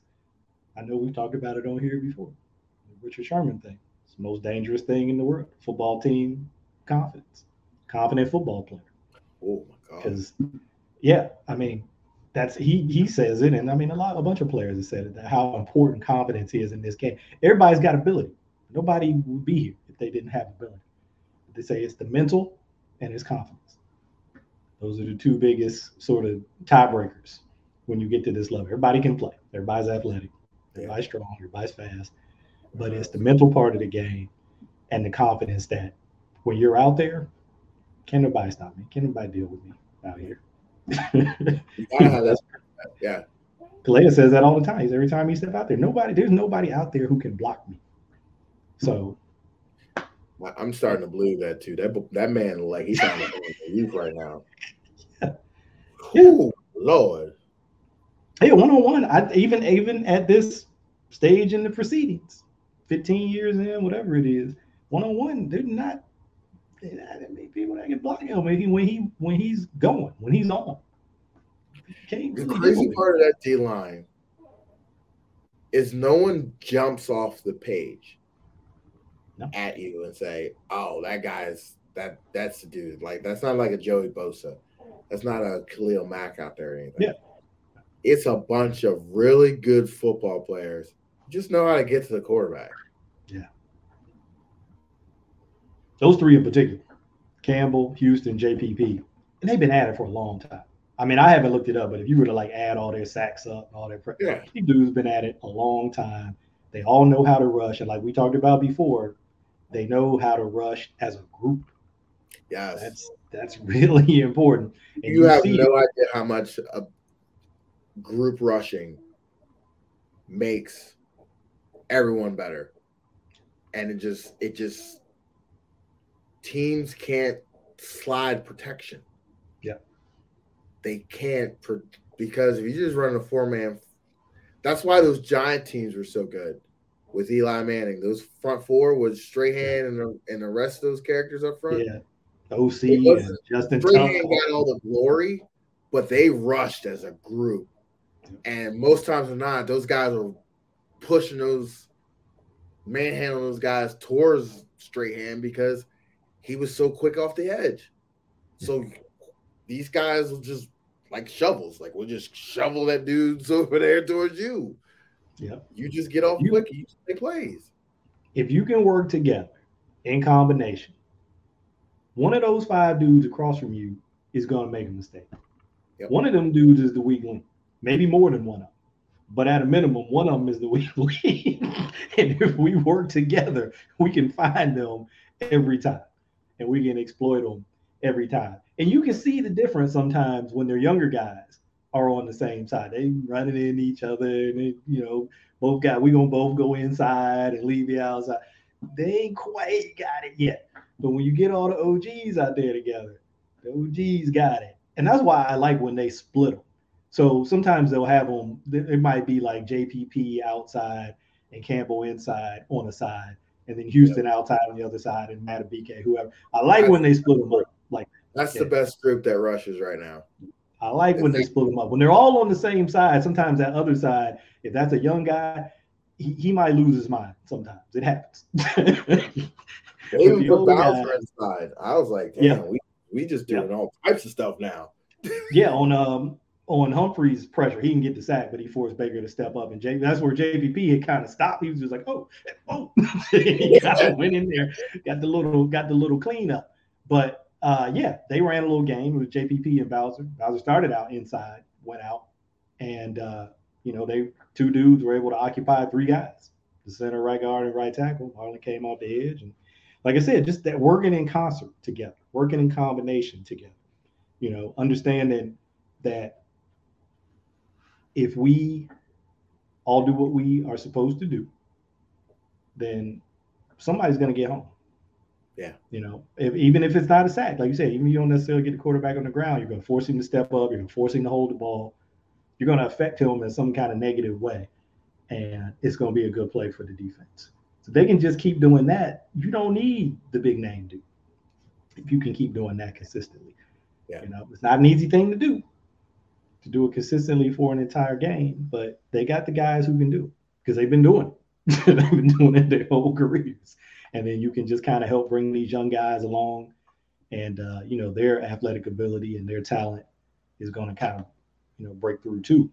I know we've talked about it on here before. The Richard Sherman thing It's the most dangerous thing in the world. Football team confidence, confident football player. Oh my god! Because yeah, I mean that's he he says it, and I mean a lot a bunch of players have said it. How important confidence is in this game. Everybody's got ability. Nobody would be here if they didn't have ability. They say it's the mental and it's confidence. Those are the two biggest sort of tiebreakers when you get to this level. Everybody can play. Everybody's athletic. Everybody's strong. or Everybody's fast but it's the mental part of the game and the confidence that when you're out there, can nobody stop me? Can nobody deal with me out here? yeah. Calais says that all the time. He's every time he step out there, nobody, there's nobody out there who can block me. So I'm starting to believe that too. That that man, like he's trying to youth right now. [LAUGHS] Yeah. Ooh, Lord. Hey, one on one. I even even at this stage in the proceedings, 15 years in, whatever it is, one on one, they're not. They're not. people that can block him when he when he when he's going when he's on. Really the crazy part of that D line is no one jumps off the page no. at you and say, "Oh, that guy's that that's the dude." Like that's not like a Joey Bosa. That's not a Khalil Mack out there or anything. Yeah. It's a bunch of really good football players just know how to get to the quarterback. Yeah. Those three in particular Campbell, Houston, JPP, and they've been at it for a long time. I mean, I haven't looked it up, but if you were to like add all their sacks up and all their, yeah. these dudes been at it a long time. They all know how to rush, and like we talked about before, they know how to rush as a group. Yes, that's that's [LAUGHS] really important. And you, you have no it. idea how much a group rushing makes everyone better. And it just it just teams can't slide protection. Yeah. They can't because if you just run a four man that's why those giant teams were so good with Eli Manning. Those front four was Strahan and the, and the rest of those characters up front. Yeah. Osi and Justin Strahan got all the glory, but they rushed as a group. And most times than not, those guys are pushing those manhandling those guys towards Strahan because he was so quick off the edge. So these guys will just like shovels, like we'll just shovel that dudes [LAUGHS] over there towards you. Yeah. You just get off you, quick, you make plays. If you can work together in combination, one of those five dudes across from you is going to make a mistake. Yep. One of them dudes is the weak link, maybe more than one of them. But at a minimum, one of them is the weak link. [LAUGHS] and if we work together, we can find them every time and we can exploit them every time. And you can see the difference sometimes when they're younger guys are on the same side. They running in each other, and they, you know, both got we gonna both go inside and leave you outside. They ain't quite got it yet. But when you get all the OGs out there together, the OGs got it, and that's why I like when they split them. So sometimes they'll have them. It might be like JPP outside and Campbell inside on the side, and then Houston yeah. outside on the other side, and Madubuike, whoever. I like that's when they split them up like. That's the best group that rushes right now. I like when they split them up. When they're all on the same side, sometimes that other side, if that's a young guy, he, he might lose his mind. Sometimes it happens. [LAUGHS] they even put Bowser inside. I was like, yeah, we, we just doing yeah. all types of stuff now. [LAUGHS] yeah, on um on Humphrey's pressure, he can get the sack, but he forced Baker to step up, and J, that's where JPP had kind of stopped. He was just like, "Oh, oh," [LAUGHS] he kind of went in there, got the little, got the little cleanup. But uh, yeah, they ran a little game with JPP and Bowser. Bowser started out inside, went out, and uh, you know they two dudes were able to occupy three guys, the center, right guard, and right tackle. Harlan came off the edge, and like I said, just that working in concert together, working in combination together. You know, understanding that if we all do what we are supposed to do, then somebody's going to get home. Yeah. You know, if, even if it's not a sack, like you said, even if you don't necessarily get the quarterback on the ground, you're going to force him to step up. You're going to force him to hold the ball. You're going to affect him in some kind of negative way. And it's going to be a good play for the defense. So they can just keep doing that. You don't need the big name dude if you can keep doing that consistently. Yeah. You know, it's not an easy thing to do to do it consistently for an entire game, but they got the guys who can do it because they've been doing it. [LAUGHS] they've been doing it their whole [LAUGHS] careers. And then you can just kind of help bring these young guys along. And, uh, you know, their athletic ability and their talent is going to kind of, you know, break through too.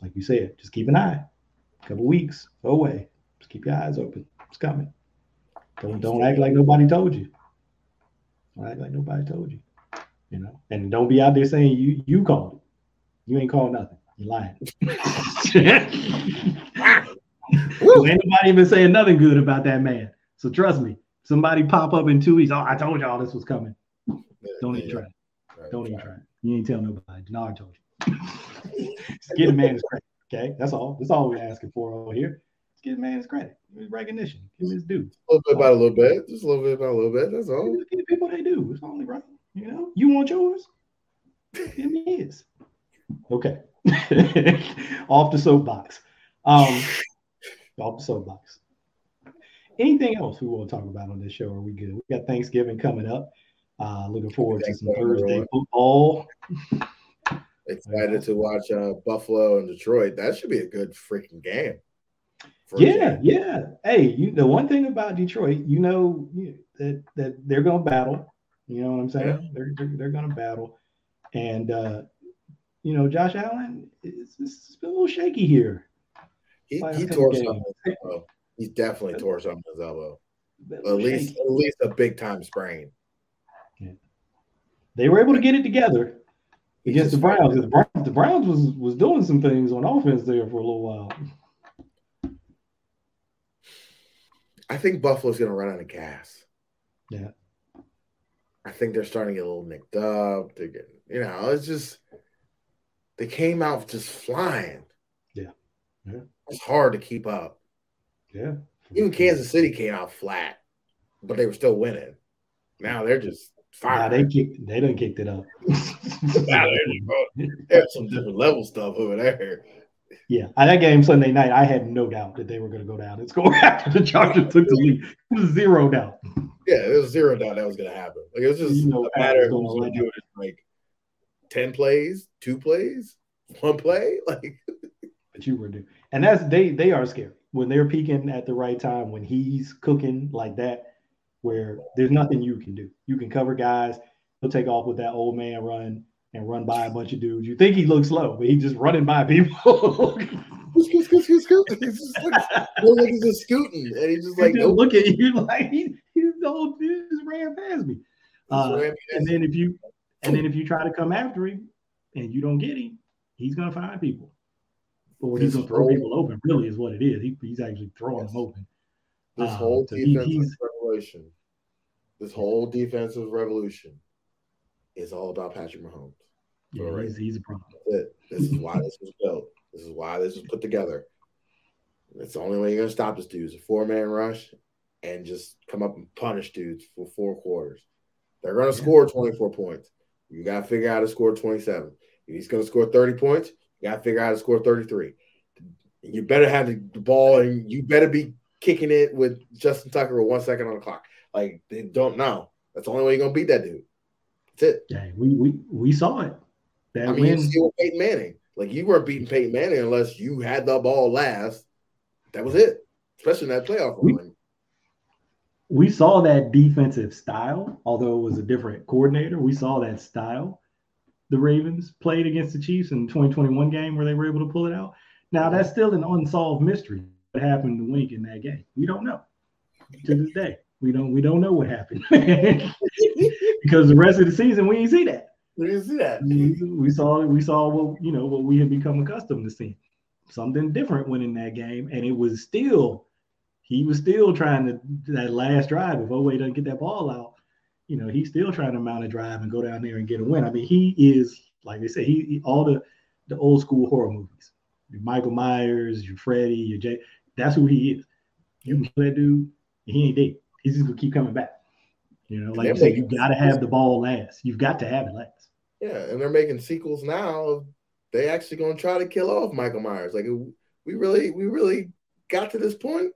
Like you said, just keep an eye. A couple weeks, go away. Just keep your eyes open. It's coming. Don't don't act like nobody told you. Don't act like nobody told you. You know, and don't be out there saying you you called. You ain't called nothing. You lying. [LAUGHS] [LAUGHS] ain't nobody even saying nothing good about that man. So trust me, somebody pop up in two weeks. Oh, I told y'all this was coming. Don't even try. Don't even try. You ain't tell nobody. No, I told you. Just get a man his credit. Okay, that's all. That's all we're asking for over here. Just give a man his credit, his recognition, give his due. A little bit about a little bit. Just a little bit about a little bit. That's all. Give people they do. It's only right. You know, you want yours. Give me his. Okay. [LAUGHS] off the soapbox. Um, off the soapbox. Anything else we want to talk about on this show? Are we good? We got Thanksgiving coming up. Uh, looking forward to some Thursday football. Excited to watch uh, Buffalo and Detroit. That should be a good freaking game. Yeah, yeah. Hey, you the one thing about Detroit, you know that that they're going to battle. You know what I'm saying? Yeah. They're, they're, they're going to battle, and uh, you know, Josh Allen is, is a little shaky here. He, he tore something elbow. He definitely tore something his elbow. At least, shaky. at least a big time sprain. Yeah. They were able to get it together against the Browns. The Browns, the Browns was was doing some things on offense there for a little while. I think Buffalo's going to run out of gas. Yeah. I think they're starting to get a little nicked up. They're getting, you know, it's just they came out just flying. Yeah. Yeah. It's hard to keep up. Yeah. Even Kansas City came out flat, but they were still winning. Now they're just fire. Nah, they kicked they done kicked it up. [LAUGHS] now there's some different level stuff over there. Yeah, that game Sunday night, I had no doubt that they were going to go down and [LAUGHS] score after the Chargers took the lead. Zero doubt. Yeah, it was zero doubt that was going to happen. Like it was just you know, a matter of who's going to do it. Like 10 plays, two plays, one play. [LAUGHS] Like but you were doing and that's they they are scary when they're peaking at the right time, when he's cooking like that, where there's nothing you can do. You can cover guys, he'll take off with that old man run and run by a bunch of dudes. You think he looks slow, but he's just running by people. [LAUGHS] he's just [LAUGHS] like, he's just scooting, and he's just like, nope. look at you like he, he's the old dude just ran past me. Uh, and then if you and then if you try to come after him and you don't get him, he's gonna find people. Or he's gonna throw people open, really is what it is. He, he's actually throwing them open. This um, whole so defensive he, revolution, this whole defensive revolution is all about Patrick Mahomes. Yeah, he's, he's a problem. This is why this was built. This is why this was put together. That's the only way you're gonna stop this dude is a four man rush and just come up and punish dudes for four quarters. They're gonna yeah. score 24 points. You gotta figure out how to score 27. If he's gonna score 30 points, you gotta figure out how to score 33. You better have the ball and you better be kicking it with Justin Tucker with one second on the clock. Like they don't know. That's the only way you're gonna beat that dude. That's it. Yeah, we we we saw it. That I mean, win. you see with Peyton Manning. Like you weren't beating Peyton Manning unless you had the ball last. That was it, especially in that playoff we, run. We saw that defensive style, although it was a different coordinator. We saw that style. The Ravens played against the Chiefs in the 2021 game where they were able to pull it out. Now that's still an unsolved mystery. What happened to Wink in that game? We don't know to this day. We don't we don't know what happened [LAUGHS] because the rest of the season we didn't see that. We didn't see that. We, saw we saw what you know what we had become accustomed to seeing. Something different went in that game, and it was still he was still trying to that last drive. If Oweh doesn't get that ball out, you know he's still trying to mount a drive and go down there and get a win. I mean, he is like they say, he, he all the the old school horror movies. Your Michael Myers, your Freddy, your Jay. That's who he is. You can kill that dude, he ain't dead. He's just gonna keep coming back. You know, like you said, you got to have the ball last. You've got to have it last. Yeah, and they're making sequels now. They actually going to try to kill off Michael Myers. Like we really, we really got to this point.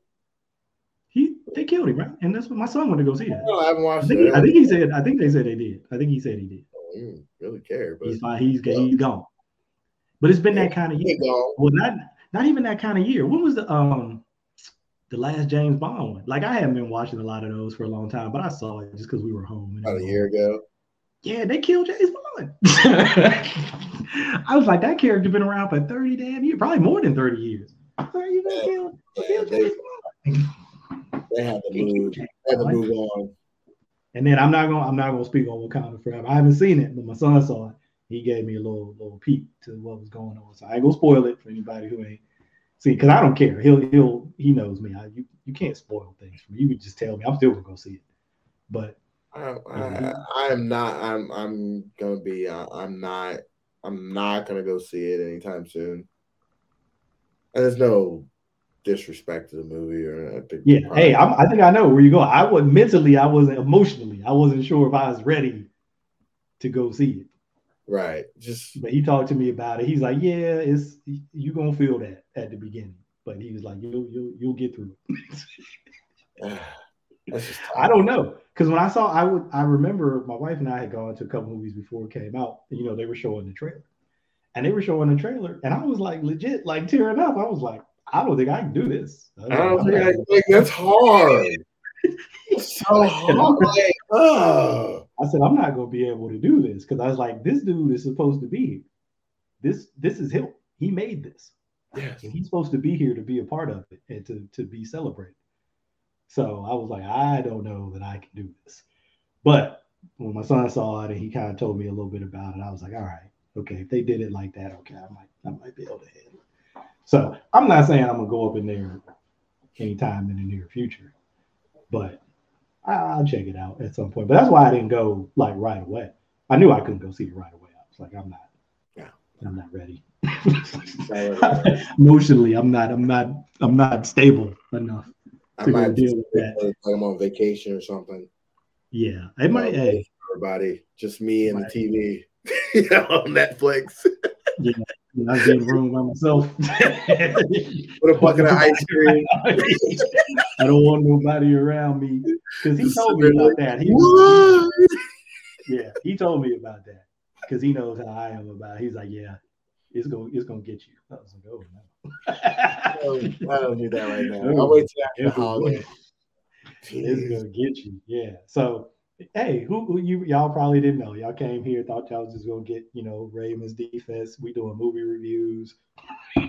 He they killed him, right? And that's what my son went to go see that. No, I haven't watched I think, it. I think he said. I think they said they did. I think he said he did. Oh, really care, but he's fine. He's well, he's gone. But it's been yeah, that kind of year. Well, not not even that kind of year. When was the um the last James Bond one. Like I haven't been watching a lot of those for a long time, but I saw it just because we were home. About a year ago. Yeah, they killed James Bond. [LAUGHS] I was like, that character been around for 30 damn years, probably more than 30 years. How are you gonna kill, kill James Bond? [LAUGHS] They have to move, they have to move on. And then I'm not gonna I'm not gonna speak on Wakanda forever. I haven't seen it, but my son saw it. He gave me a little little peek to what was going on. So I ain't gonna spoil it for anybody who ain't See, because I don't care. He'll he'll he knows me. I, you you can't spoil things for me. You could just tell me. I'm still gonna go see it. But I, I, I am not. I'm I'm gonna be. Uh, I'm not. I'm not gonna go see it anytime soon. And there's no disrespect to the movie or I think yeah. Hey, I'm, i think I know where you go. I was mentally. I wasn't emotionally. I wasn't sure if I was ready to go see it. Right. Just but he talked to me about it. He's like, Yeah, it's you gonna feel that at the beginning. But he was like, You'll you'll you'll get through it. [SIGHS] [LAUGHS] I don't know. Because when I saw I would I remember my wife and I had gone to a couple movies before it came out. And, you know, they were showing the trailer. And they were showing the trailer, and I was like legit like tearing up. I was like, I don't think I can do this. I don't think I think that's hard. so [LAUGHS] hard. Like, I said, I'm not gonna be able to do this because I was like, this dude is supposed to be here. This this is him. He made this. Yes. And he's supposed to be here to be a part of it and to, to be celebrated. So I was like, I don't know that I can do this. But when my son saw it and he kind of told me a little bit about it, I was like, all right, okay, if they did it like that, okay, I might I might be able to handle it. So I'm not saying I'm gonna go up in there anytime in the near future, but I'll check it out at some point. But that's why I didn't go like right away. I knew I couldn't go see it right away. I was like, I'm not, yeah, I'm not ready. [LAUGHS] Emotionally, I'm not, I'm not, I'm not stable enough I might deal with that. Like I'm on vacation or something. Yeah, it might. Hey, everybody, just me and the TV [LAUGHS] on Netflix. yeah, I was in the room by myself. [LAUGHS] With a bucket of ice cream. I don't want nobody around me because he told me about that. He was, yeah, he told me about that because he knows how I am about. It. He's like, yeah, it's gonna it's gonna get you. I was like, oh no. Oh, I don't do that right now. Oh, I'll wait till after the holiday. It's gonna get you. Yeah. So hey, who, who, you y'all probably didn't know. Y'all came here, thought y'all was just gonna get, you know, Ravens defense. We doing movie reviews. [LAUGHS]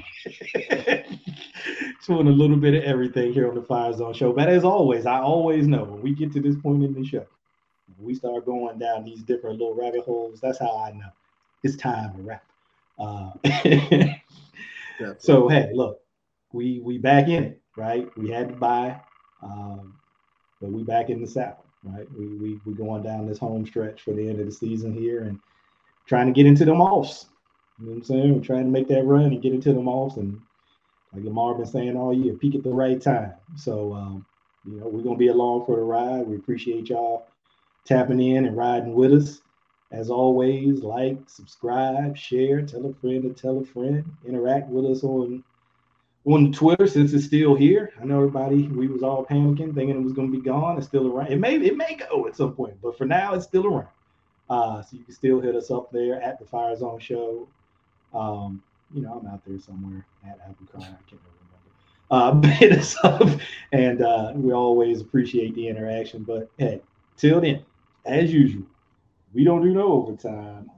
doing a little bit of everything here on the Fire Zone Show. But as always, I always know when we get to this point in the show, we start going down these different little rabbit holes. That's how I know it's time to wrap. Uh, [LAUGHS] so hey, look, we we back in it, right? We had to buy, um, but we back in the saddle right? We we we going down this home stretch for the end of the season here, and trying to get into them offs. You know what I'm saying? We're trying to make that run and get into them offs. And like Lamar been saying all year, peak at the right time. So, um, you know, we're going to be along for the ride. We appreciate y'all tapping in and riding with us. As always, like, subscribe, share, tell a friend to tell a friend, interact with us on on Twitter since it's still here. I know everybody we was all panicking, thinking it was going to be gone. It's still around. It may it may go at some point, but for now it's still around. Uh, so you can still hit us up there at the Fire Zone Show. Um, you know, I'm out there somewhere at Apple Car. I can't remember. Uh, [LAUGHS] hit us up, and uh, we always appreciate the interaction. But hey, till then, as usual, we don't do no overtime